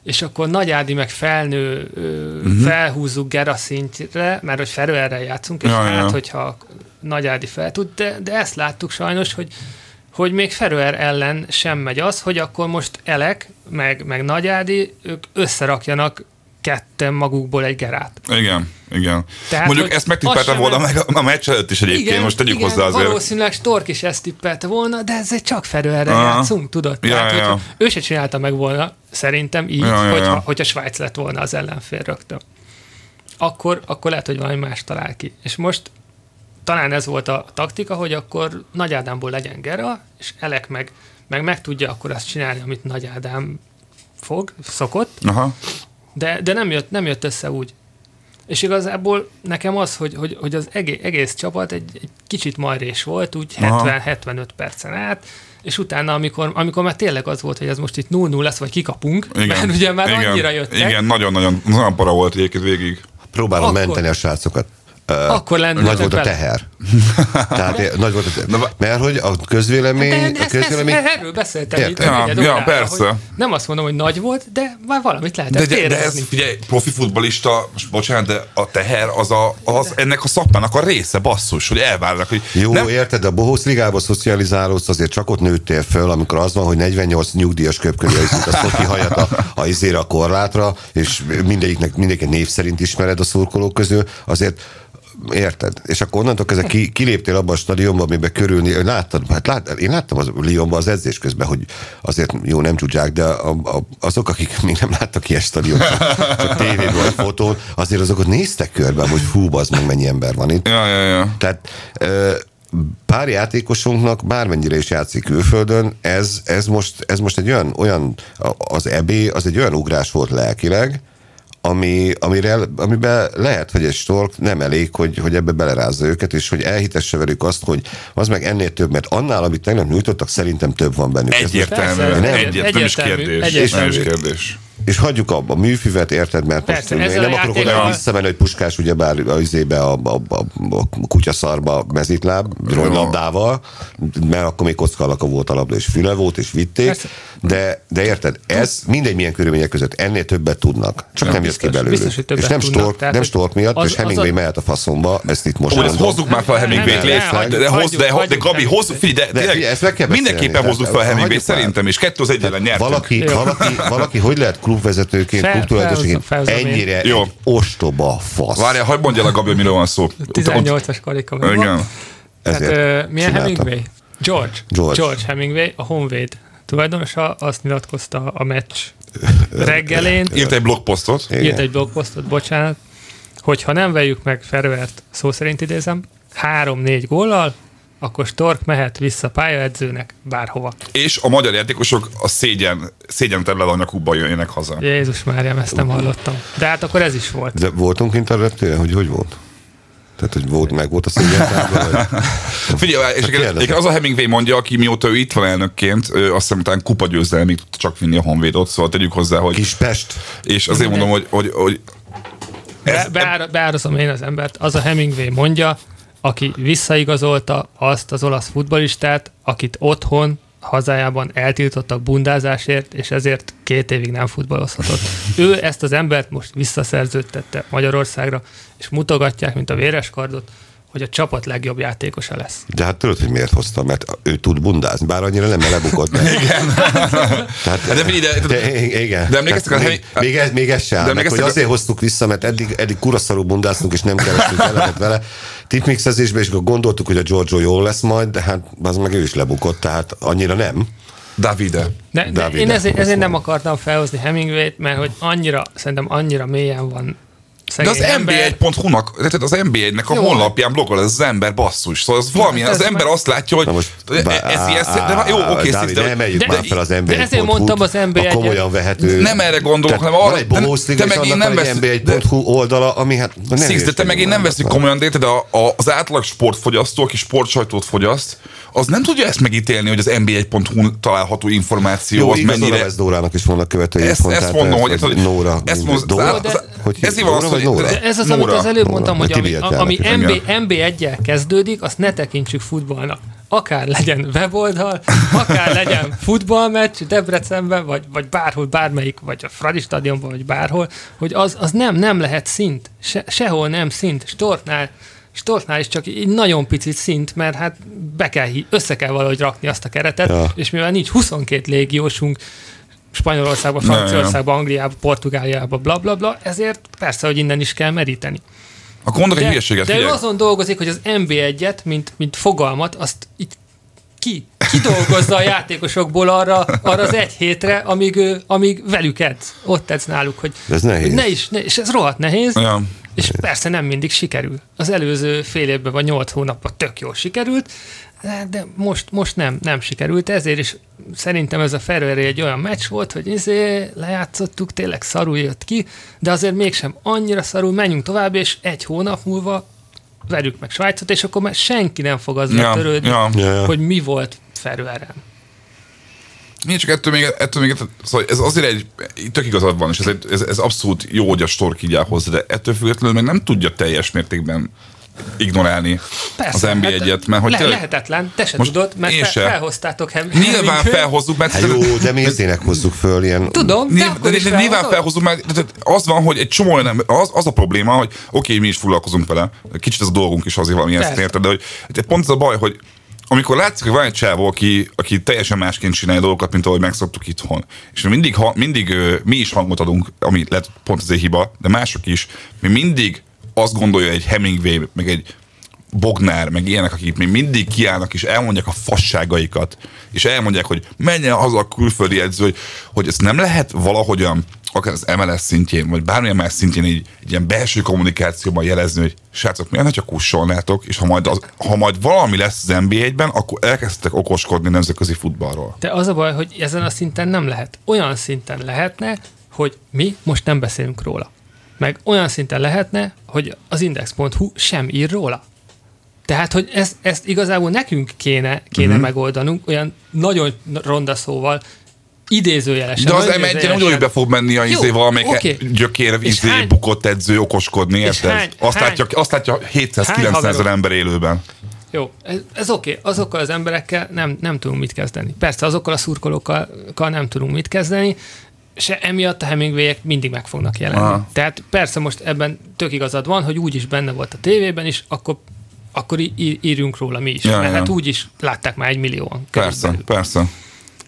és akkor Nagy Ádi meg felnő, uh-huh. felhúzzuk Gera szintre, mert hogy Ferőerrel játszunk, és ja, hát, ja. hogyha Nagy Ádi fel tud, de, de ezt láttuk sajnos, hogy hogy még Ferőer ellen sem megy az, hogy akkor most Elek, meg, meg Nagy Ádi, ők összerakjanak ketten magukból egy gerát. Igen, igen. Tehát, Mondjuk ezt megtippelte volna meg a meccs előtt is egyébként, most tegyük igen, hozzá azért. Valószínűleg Stork is ezt tippelte volna, de ez egy csak Ferőerre Aha. játszunk, tudod? Ja, Tehát, ja. hogy ő se csinálta meg volna, szerintem így, ja, hogyha, ja. hogyha Svájc lett volna az ellenfél rögtön. Akkor, akkor lehet, hogy valami más talál ki. És most talán ez volt a taktika, hogy akkor Nagy Ádámból legyen Gera, és Elek meg, meg meg tudja akkor azt csinálni, amit Nagy Ádám fog, szokott, Aha. de, de nem, jött, nem jött össze úgy. És igazából nekem az, hogy, hogy, hogy az egész, egész csapat egy, egy kicsit majrés volt, úgy Aha. 70-75 percen át, és utána, amikor, amikor már tényleg az volt, hogy ez most itt 0-0 lesz, vagy kikapunk, Igen. mert ugye már igen. annyira jöttek, Igen, nagyon-nagyon nagyon para volt egyébként végig. Próbálom Akkor- menteni a srácokat. Akkor lendültek Nagy volt a teher. Tehát eh, nagy volt a teher. Mert hogy a közvélemény, de a ezt, ezt, közvélemény erről beszéltem itt Ja, ja, órára, persze. Nem azt mondom, hogy nagy volt, de már valamit lehetett De, de, de ez, figyelj, profi futbolista, most bocsánat, de a teher az, a, az ennek a szakmának a része, basszus, hogy elvárnak, hogy Jó, nem, érted, de a Bohósz Ligába szocializálódsz, azért csak ott nőttél föl, amikor az van, hogy 48 nyugdíjas köpködje a szoki hajat a, a izére a korlátra, és mindegyiknek, mindegyiket név szerint ismered a szurkolók közül, azért Érted? És akkor onnantól kezdve ki, kiléptél abba a stadionba, amiben körülni, láttad, hát lát, én láttam az Lyonban az edzés közben, hogy azért jó, nem tudják, de a, a, azok, akik még nem láttak ilyen stadion, csak, csak tévében vagy fotón, azért azokat néztek körbe, hogy fú, az meg mennyi ember van itt. Ja, ja, ja. Tehát ö, pár játékosunknak bármennyire is játszik külföldön, ez, ez, most, ez most egy olyan, olyan, az EB az egy olyan ugrás volt lelkileg, ami, amire, amiben lehet, hogy egy stork nem elég, hogy, hogy ebbe belerázza őket, és hogy elhitesse velük azt, hogy az meg ennél több, mert annál, amit tegnap nyújtottak, szerintem több van bennük. Egyértelmű, nem. egyértelmű, nem is egyértelmű, kérdés. egyértelmű. Nem is kérdés. És hagyjuk abba a műfüvet, érted, mert Persze, most én nem a akarok oda visszamenni, hogy Puskás ugyebár a izébe a, a, a, a kutyaszarba mezitláb, labdával, mert akkor még kockalaka volt a labda, és füle volt, és vitték, Persze. de, de érted, ez mindegy milyen körülmények között ennél többet tudnak, csak nem jött ki biztos, belőle. biztos, hogy többet és nem tudnak, stork, tehát, nem stork miatt, az- és Hemingway a- mehet a faszomba, ezt itt most Ó, ezt mondom. hozzuk már fel Nem, Hemingway-t, nem, légy, nem, de, de, hozz, de, Gabi, Hemingway-t. hozzuk, figyelj, de, De mindenképpen hozzuk fel Hemingway hagyjuk már. szerintem, és kettő az egy ellen nyertünk. Valaki, valaki, valaki hogy lehet klubvezetőként, klubtulajdonosként ennyire Jó. egy ostoba fasz. Várjál, hagyd mondja el a Gabi, hogy miről van szó. 18-as karika. Igen. Tehát, Ezért ö, milyen csináltam. Hemingway? George. George. George Hemingway, a Honvéd tulajdonosa, azt nyilatkozta a meccs reggelén, Írt egy blogposztot. Igen. írt egy blogposztot, bocsánat, hogy ha nem vejük meg Fervert, szó szerint idézem, három-négy góllal, akkor Stork mehet vissza pályaedzőnek bárhova. És a magyar játékosok a szégyen, szégyen anyakukba jönnek haza. Jézus Máriám, ezt nem hallottam. De hát akkor ez is volt. De voltunk kint a reptéren, hogy hogy volt? Tehát, hogy volt, meg volt a szégyentábla. Figyelj, és kérdezem. egyébként az a Hemingway mondja, aki mióta ő itt van elnökként, ő azt hiszem után kupa győzelmig tudta csak vinni a Honvédot, szóval tegyük hozzá, hogy... Kis Pest. És azért mondom, hogy, hogy, hogy Be, beár, beárazom én az embert. Az a Hemingway mondja, aki visszaigazolta azt az olasz futbolistát, akit otthon, hazájában eltiltottak bundázásért, és ezért két évig nem futballozhatott. Ő ezt az embert most visszaszerződtette Magyarországra, és mutogatják, mint a véres kardot, hogy a csapat legjobb játékosa lesz. De hát tudod, hogy miért hozta, mert ő tud bundázni, bár annyira nem lebukott. Igen. Tehát, Hát de de- de, igen. de emlékeztek a még, hely- még, ez, még ez se áll, De meg, hogy emlékeztek a- azért hoztuk vissza, mert eddig, eddig kuraszarú bundáztunk, és nem kerestünk elemet vele. Tipmixezésben, és akkor gondoltuk, hogy a Giorgio jól lesz majd, de hát az meg ő is lebukott, tehát annyira nem. Davide. De, de Davide. én ezért, ezért nem akartam felhozni Hemingway-t, mert hogy annyira, szerintem annyira mélyen van De az NBA1.hu-nak, tehát az NBA-nek a Jó. honlapján blogol ez az ember basszus. Szóval az valamilyen, ez az ember azt látja, hogy most, e- ez ilyen, de jó, oké, Dávid, Steve, ne emeljük de- már fel az NBA de ezért mondtam az NBA a komolyan vehető. Nem erre gondolok, hanem van arra- egy de- bohózliga, te meg én nem van vesz- egy NBA.hu oldala, ami hát... ne Six, de te meg én nem veszik komolyan, de az átlag sportfogyasztó, aki sportsajtót fogyaszt, az nem tudja ezt megítélni, hogy az NBA.hu található információ Jó, az mennyire... Oravesz Dórának is vannak követői. Ezt, mondom, hogy, ez- Nóra. ezt az, az, Hogy ez hívják? van az, Nóra? De ez az, amit Nóra. az előbb Nóra. mondtam, hogy ami, ami MB, MB1-jel kezdődik, azt ne tekintsük futballnak. Akár legyen weboldal, akár legyen futballmeccs Debrecenben, vagy, vagy bárhol, bármelyik, vagy a Fradi stadionban, vagy bárhol, hogy az, az nem, nem lehet szint. Se, sehol nem szint. Stortnál, Stortnál is csak egy nagyon picit szint, mert hát be kell, össze kell valahogy rakni azt a keretet, Ja. és mivel nincs 22 légiósunk, Spanyolországban, Ne, Franciaországban, Angliában, Portugáliában, bla bla bla, ezért persze, hogy innen is kell meríteni. Akkor mondok egy De, hülyeséget, de ő azon dolgozik, hogy az NB1-et, mint, mint fogalmat, azt itt ki, kidolgozza a játékosokból arra, arra az egy hétre, amíg, ő, amíg velük edz. Ott edz náluk, hogy, Ez nehéz. hogy ne is, ne, és ez rohadt nehéz, Ja. és persze nem mindig sikerül. Az előző fél évben vagy nyolc hónapban tök jól sikerült, de- most, most nem, nem sikerült, ezért is szerintem ez a Ferrari egy olyan meccs volt, hogy izé lejátszottuk, tényleg szarul jött ki, de azért mégsem annyira szarul, menjünk tovább, és egy hónap múlva verjük meg Svájcot, és akkor már senki nem fog azzal Ja, törődni, ja. Ja, ja. hogy mi volt Ferrari-en. Nincs csak ettől még, ettől még szóval ez azért egy, tök igazad van, és ez, egy, ez, ez abszolút jó, hogy a stork így áll hozzá, de ettől függetlenül meg nem tudja teljes mértékben ignorálni Persze, az NB1-et, mert hogy le, tényleg, lehetetlen, te se Most tudod, mert én fe, se. felhoztátok Hem- nyilván Hemingway-t. felhozzuk, mert Hát jó, de miért tényleg hozzuk föl ilyen... Tudom, de, de, is de, nyilván felhozod. felhozunk, mert az van, hogy egy csomó ember, az, az a probléma, hogy oké, mi is foglalkozunk vele, kicsit ez a dolgunk is azért valami ezt érted, de hogy de pont ez a baj, hogy amikor látszik, hogy van egy csávó, aki, aki teljesen másként csinálja dolgokat, mint ahogy megszoktuk itthon. És mi mindig, ha, mindig mi is hangot adunk, ami lehet pont azért hiba, de mások is, mi mindig azt gondolja egy Hemingway, meg egy Bognár, meg ilyenek, akik még mindig kiállnak és elmondják a fasságaikat, és elmondják, hogy menjen haza a külföldi edző, hogy, hogy ezt nem lehet valahogyan, akár az MLS szintjén, vagy bármilyen más szintjén így, egy ilyen belső kommunikációban jelezni, hogy srácok, milyen, hogyha kussolnátok, és ha majd, az, ha majd valami lesz az NBA-ben, akkor elkezdtek okoskodni nemzetközi futballról. De az a baj, hogy ezen a szinten nem lehet. Olyan szinten lehetne, hogy mi most nem beszélünk róla. Meg olyan szinten lehetne, hogy az index.hu sem ír róla. Tehát, hogy ezt, ezt igazából nekünk kéne, kéne uh-huh. megoldanunk, olyan nagyon ronda szóval, idézőjelesen. De az nagyon m idézőjelesen. ugyanúgy be fog menni a izé valamelyik oké. gyökér És izé, hány- bukott edző okoskodni, érted? hány- azt, hány- látja, azt látja 700-900 ezer ember élőben. Jó, ez, ez oké. Okay. Azokkal az emberekkel nem, nem tudunk mit kezdeni. Persze azokkal a szurkolókkal nem tudunk mit kezdeni, se emiatt a hemingway mindig meg fognak jelenni. Aha. Tehát persze most ebben tök igazad van, hogy úgy is benne volt a tévében is, akkor akkor í- írjunk róla mi is. Ja, mert ja. hát úgy is látták már egy millióan. Persze, körülbelül. persze.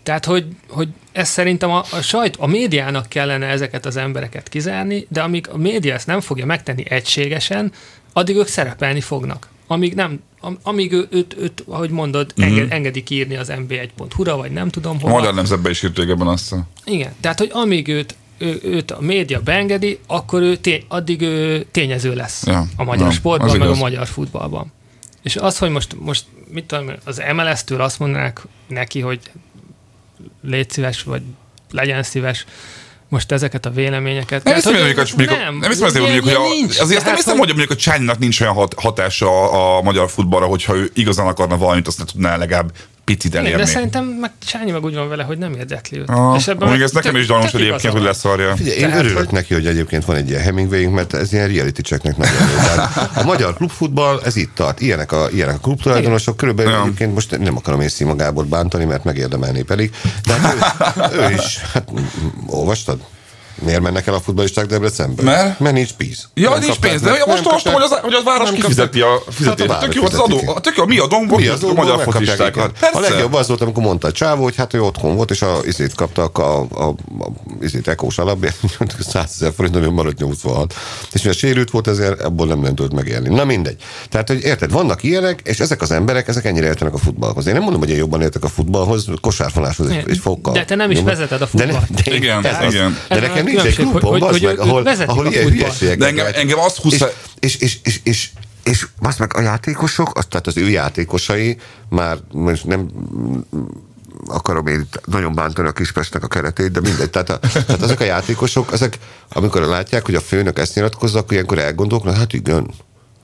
Tehát, hogy, hogy ez szerintem a, a sajt, a médiának kellene ezeket az embereket kizárni, de amíg a média ezt nem fogja megtenni egységesen, addig ők szerepelni fognak. Amíg nem, am, amíg ő, őt, őt, ahogy mondod, Mhm. enged, engedik írni az mb1.hu-ra, vagy nem tudom A hova. magyar nemzetben is írt régebben azt. Igen, tehát, hogy amíg őt, ő, őt a média beengedi, akkor ő tény, addig ő tényező lesz Ja, a magyar ja, sportban, meg igaz. a magyar futballban. És az, hogy most, most mit tudom, az MLS-től azt mondanák neki, hogy légy szíves, vagy legyen szíves, most ezeket a véleményeket. Nem hiszem, hogy hogy, mondjuk, nem, nem hiszem, azért, mondjuk, hogy a, nincs. azért azt nem hiszem, hogy mondjuk a Csánynak nincs olyan hat, hatása a, a magyar futballra, hogyha ő igazán akarna valamit, azt ne tudná legalább picit Igen, elérni. de szerintem meg Sányi meg úgy van vele, hogy nem érdekli őt. Ah, És ebben még ez nekem is gyanús, egyébként, hogy leszarja. Figyelj, én Tehát, örülök hogy- neki, hogy egyébként van egy ilyen Hemingwayünk, mert ez ilyen reality checknek nagyon jó. Tehát a magyar klubfutball, ez itt tart. Ilyenek a, ilyenek a klubtulajdonosok. Körülbelül Ja. egyébként most nem akarom én Szima Gábort bántani, mert megérdemelné pedig. De hát ő, ő is, hát olvastad? Miért mennek el a futballisták Debrecenbe? Mert? Mert nincs pénz. Ja, Nem nincs pénz, de ja, most nem olvastam, hogy az, hogy az város Nem kifizeti a fizetést. Hát a tök jó, az város adó, tök jó, mi adónk, Mi az a magyar focistákat. A legjobb az volt, amikor mondta a csávó, hogy hát ő otthon volt, és a izét kaptak a, a, a, a izét ekós alapját, 100 ezer forint, ami maradt 86. És mivel sérült volt, ezért abból nem nem tudott megélni. Na mindegy. Tehát, hogy érted, vannak ilyenek, és ezek az emberek, ezek ennyire értenek a futballhoz. Én nem mondom, hogy én jobban értek a futballhoz, kosárfonáshoz egy fokkal. De te nem is vezeted a De, ne, futballt. de, Igen, ez az. igen. de Ez a nekem nincs egy klubom, hogy- hogy meg, ahol, ahol ilyen hülyeségek. De engem, engem azt húsz és, és, és, és, és, és azt meg a játékosok, az, tehát az ő játékosai már most nem akarom én nagyon bántani a Kispestnek a keretét, de mindegy. Tehát, a, tehát azok a játékosok, ezek, amikor látják, hogy a főnök ezt nyilatkozza, akkor ilyenkor elgondolkodnak, hát igen,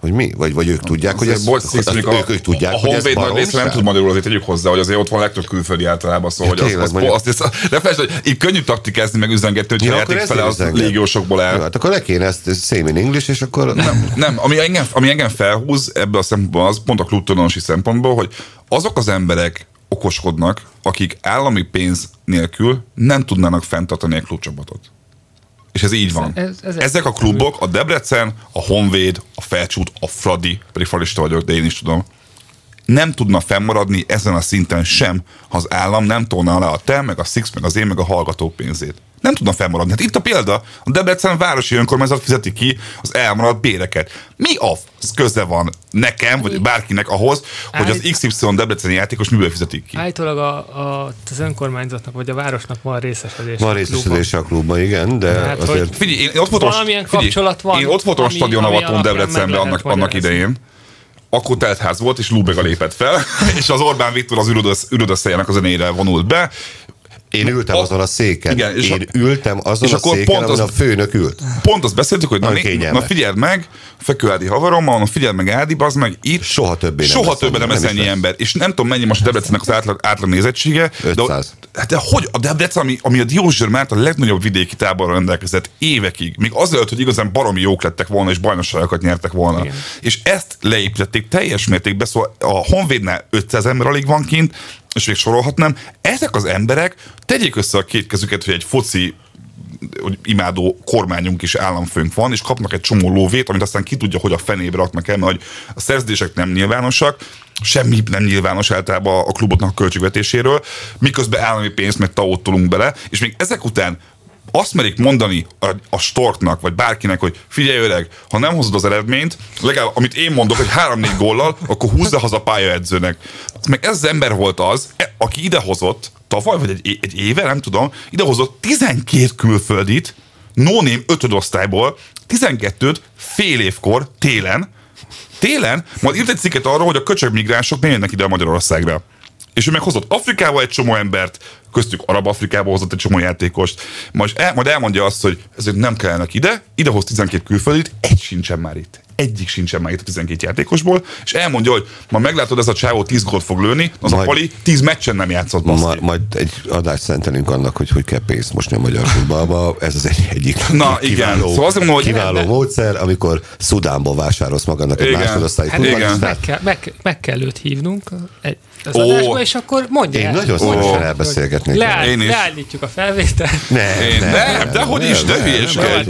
hogy mi? Vagy, vagy ők tudják, hogy ez, Bocs, Six, mondjuk ők, ők tudják, a hogy ez Honvéd nagy része nem tud magyarul, azért tegyük hozzá, hogy azért ott van a legtöbb külföldi általában, Ja, hogy az, az, azt, azt, de felejtsd, hogy így könnyű taktikázni, meg üzengetni, hogy a játék fele az légiósokból el. Hát akkor le kéne ezt same in English, és akkor... Nem, nem ami, engem, ami engem felhúz ebből a szempontból az, pont a klubtulajdonosi szempontból, hogy azok az emberek okoskodnak, akik állami pénz nélkül nem tudnának fenntartani egy klubcsapatot. És ez így van. Ez- ez- Ezek a klubok, a Debrecen, a Honvéd, a Felcsút, a Fradi, pedig falista vagyok, de én is tudom, nem tudna fennmaradni ezen a szinten sem, ha az állam nem tolna le a te, meg a Six, meg az én, meg a hallgató pénzét. Nem tudna fennmaradni. Hát itt a példa, a Debrecen városi önkormányzat fizeti ki az elmaradt béreket. Mi a köze van nekem, vagy bárkinek ahhoz, hogy az XY Debreceni játékos miből fizetik ki? Állítólag a, a, az önkormányzatnak vagy a városnak van részesedés. Van a részesedése a klubban, igen, de Hát, azért... Figyelj, én ott voltam, Valamilyen figyelj, kapcsolat van, Én ott voltam ami- a stadion ami avatón alapján meg Debrecenben annak, annak idején. Akkor teltház volt, és Lubega lépett fel, és az Orbán Viktor az űrodasz- űrodösszejának a zenére vonult be. Én ültem A- azon a széken. Igen, és Én a- ültem azon és a akkor széken, pont az- a főnök ült. Pont azt beszéltük, hogy na, né- na figyeld meg, Fekő Ádi haverommal, na figyeld meg Ádi, bazd meg itt. Soha többé nem Soha többé nem lesz ennyi ember. És nem tudom, mennyi most a Debrecennek az átlag, átlag nézettsége. 500. De, hát de hogy a Debrecen, ami, ami a Diósgyőr mert a legnagyobb vidéki táborra rendelkezett évekig, még azelőtt, hogy igazán baromi jók lettek volna, és bajnokságokat nyertek volna. Igen. És ezt leépítették teljes mértékben, szóval a Honvédnál 500 ember alig van kint, és még sorolhatnám. Ezek az emberek tegyék össze a két kezüket, hogy egy foci hogy imádó kormányunk is államfőnk van, és kapnak egy csomó lóvét, amit aztán ki tudja, hogy a fenébe raknak el, mert hogy a szerződések nem nyilvánosak, semmi nem nyilvános általában a kluboknak a költségvetéséről, miközben állami pénzt meg taót tolunk bele, és még ezek után azt merik mondani a, a storknak, vagy bárkinek, hogy figyelj öreg, ha nem hozod az eredményt, legalább amit én mondok, hogy három-négy góllal, akkor húzza haza pályaedzőnek. Meg ez az ember volt az, e- aki idehozott, tavaly, vagy egy, egy éve, nem tudom, idehozott 12 külföldit, no name ötödosztályból, 12-t fél évkor, télen, télen, majd írt egy cikket arról, hogy a köcsög migránsok miért jönnek ide a Magyarországra. És ő meg hozott Afrikába egy csomó embert, köztük Arab-Afrikába hozott egy csomó játékost, majd, el, majd elmondja azt, hogy ezek nem kellene ide, idehoz 12 külföldit, egy sincsen már itt. Egyik sincsen már itt a 12 játékosból, és elmondja, hogy ma meglátod, ez a csávó 10 gólt fog lőni, az Majd- a Pali 10 meccsen nem játszott. Ma, majd egy adást szentelünk annak, hogy hogy kell pénzt mosni a magyar futballba. Ez az egy, egyik Na, igen. Szóval azt mondom, hogy- kiváló De- módszer, amikor Szudánból vásárolsz magadnak egy Igen. másodosztályi Hát igen. meg, kell, meg, meg kell őt hívnunk egy, az Ó. adásba, és akkor mondja Én el. nagyon szívesen el, elbeszélgetnék. Leáll, Én is. leállítjuk a felvételt. Ne, Én, ne, nem, de hogy is, nem, hülyeskedj,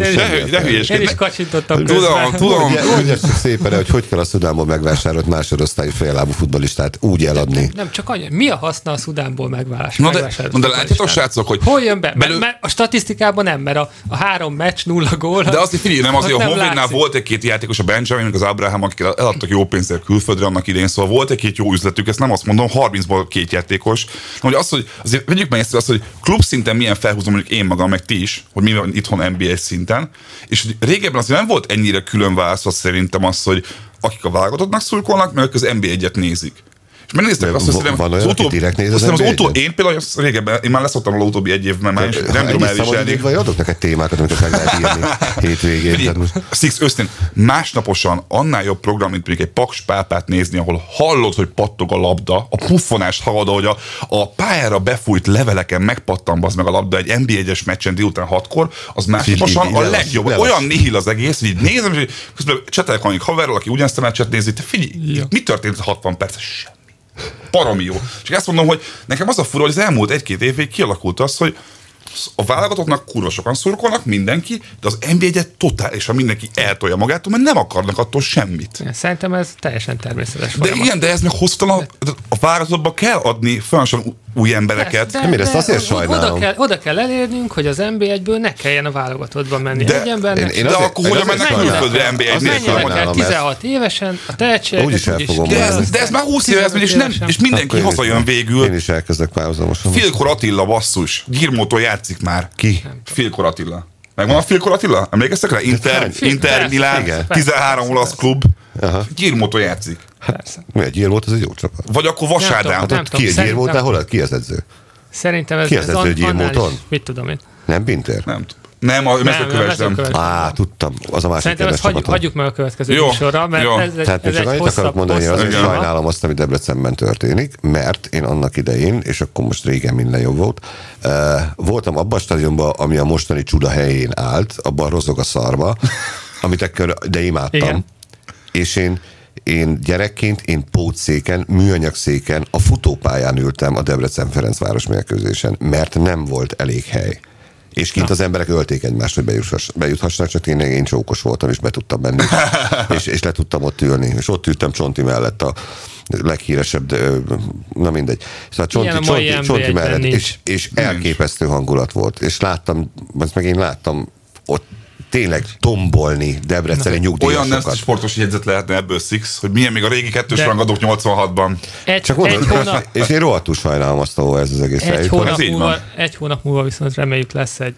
nem. hülyeskedj. Én is kacsintottam Tudom, közben. tudom. Csak szépen, hogy hogy kell a Szudánból megvásárolt másodosztályú féllábú futballistát úgy eladni. Nem, csak annyi. Mi a haszna a Szudánból megválás? Na de, megvásárolt na de látjátok, srácok, hogy Hol jön be? belül- Mert, mert a statisztikában nem, mert a, a három meccs, nulla gól. De azt figyelj, nem azért, a Honvédnál volt egy-két játékos, a Benjamin, az Abraham, akik eladtak jó pénzért külföldre annak idején, szóval volt egy-két jó üzletük, ezt nem azt mondom, 30-ból két játékos. Na, hogy az, hogy azért vegyük meg ezt, azt, hogy klub szinten milyen felhúzom, mondjuk én magam, meg ti is, hogy mi van itthon NBA szinten, és hogy régebben azért nem volt ennyire külön választva szerintem az, hogy akik a válogatottnak szurkolnak, meg az NBA egyet nézik. És megnéztek De azt, hogy van olyan, aki direkt néz az azt hiszem, az utó, én például az régebben, én már leszoktam róla utóbbi egy évben, már is, nem tudom elviselni. vagy adok neked témákat, amiket meg lehet írni hétvégén. Six őszintén, másnaposan annál jobb program, mint mondjuk egy paks pápát nézni, ahol hallod, hogy pattog a labda, a puffonást hallod, hogy a, a pályára befújt leveleken megpattan az meg a labda egy NBA egyes meccsen délután hatkor, az másnaposan a legjobb. Olyan nihil az egész, hogy így nézem, és közben csetelek haverral, aki ugyanezt a meccset nézi, te figyelj, mi történt a 60 perc? Semmi. Baromi jó. Csak ezt mondom, hogy nekem az a fura, hogy az elmúlt egy-két évig kialakult az, hogy A válogatottnak kurva sokan szurkolnak, mindenki, de az NB1-et totálisan mindenki eltolja magától, mert nem akarnak attól semmit. Szerintem ez teljesen természetes De folyamat. igen, de ez meg hosszú a, a válogatottba kell adni folyamatosan új embereket. De- Nem, én ezt de azért oda sajnálom. kell, oda kell elérnünk, hogy az NB1-ből ne kelljen a válogatottban menni De- egy embernek. Én- én De azért- akkor én hogyan mennek külföldre NB1 Azért nélkül? Menjenek el sajnálom ezt. 16 évesen, a tehetségeket Úgyis el fogom De ez, de ez már 20 éve ez és, nem, 15 és mindenki Akkor én hazajön Én végül. is elkezdek párhuzamosan. Filkor Attila basszus. Girmótól játszik már. Ki? Filkor Attila. Megvan a Filkor Attila? Emlékeztek rá? Inter? Inter Milán, igen. 13 Persze, olasz klub. Girmótól játszik. Persze. Mi, egy volt, az egy jó csapat. Vagy akkor tudom. Hát ott ki egy szerintem- volt, hol ki az edző? Szerintem ez, Ki az ez edző, is- Mit tudom én. Nem Pinter? Nem tudom. Nem, a mezőkövesdem. Á, tudtam. Az a másik Szerintem ezt hagy, csapatom. hagyjuk meg a következő Jó, műsorra, mert jó. ez egy, Tehát ez én csak egy annyit hosszabb, akarok mondani, hogy azért téma. sajnálom azt, ami Debrecenben történik, mert én annak idején, és akkor most régen minden jobb volt, eh, voltam abban a stadionban, ami a mostani csuda helyén állt, abban rozog a szarba, amit ekkor, de imádtam. Igen. És én én gyerekként, én pótszéken, műanyagszéken, a futópályán ültem a Debrecen-Ferencváros mérkőzésen, mert nem volt elég hely. És kint az emberek ölték egymást, hogy bejuthass, bejuthassanak, csak tényleg én csókos voltam, és be tudtam menni, és, és le tudtam ott ülni. És ott ültem Csonti mellett a leghíresebb, de, na mindegy. Szóval Csonti, mai Csonti, Csonti NB1-ben mellett, és, és elképesztő hangulat volt. És láttam, azt meg én láttam ott tényleg tombolni Debreceni Olyan nyugdíjasokat. nem sportos jegyzet lehetne ebből Six, hogy milyen még a régi kettős De- rangadók 86-ban. Egy, Csak egy, hónap, és én rohadtul sajnálom azt, ahol ez az egész egy, hónap múlva, egy hónap múlva viszont reméljük lesz egy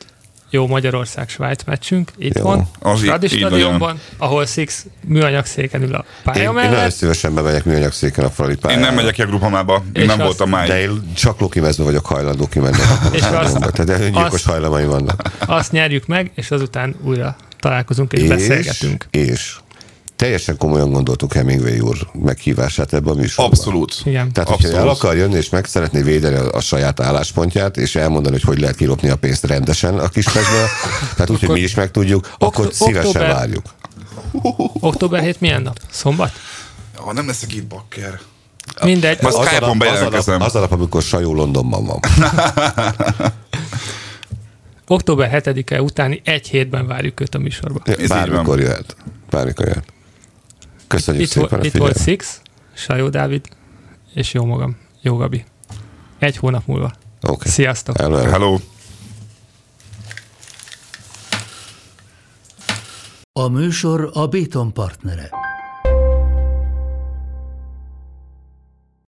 jó Magyarország-Svájc meccsünk itthon, így- Fradi stadionban, ahol Six műanyag széken ül a pálya Én, én nagyon mellett. szívesen bemegyek műanyagszéken a Fradi Én pályára. nem megyek a grupamába, én nem azt- voltam máig. De én csak lokimezve vagyok hajlandó kimenni. És azt- Tehát öngyilkos azt- hajlamaim vannak. Azt nyerjük meg, és azután újra találkozunk és, és beszélgetünk. És teljesen komolyan gondoltuk Hemingway úr meghívását ebbe a műsorba. Abszolút. Igen. Tehát, hogyha Abszolút. el akar jönni, és meg szeretné védeni a, a saját álláspontját, és elmondani, hogy hogy lehet kilopni a pénzt rendesen a kispesből, tehát úgy, hogy mi is megtudjuk, akkor Okto- szívesen október- várjuk. Október 7 milyen nap? Szombat? Ja, nem leszek itt bakker. Mindegy. Majd Az a, Skype-on nap, az, a nap, bejelentkezem. az a nap, amikor Sajó Londonban van. Október 7-e utáni egy hétben várjuk őt a műsorba. így Bármikor jöhet. Bármikor jöhet. Köszönjük Itt, szépen itt volt. Six, Sajó Dávid, és jó magam, jó Gabi. Egy hónap múlva. Okay. Sziasztok! Hello, hello. Hello. A műsor a Béton partnere.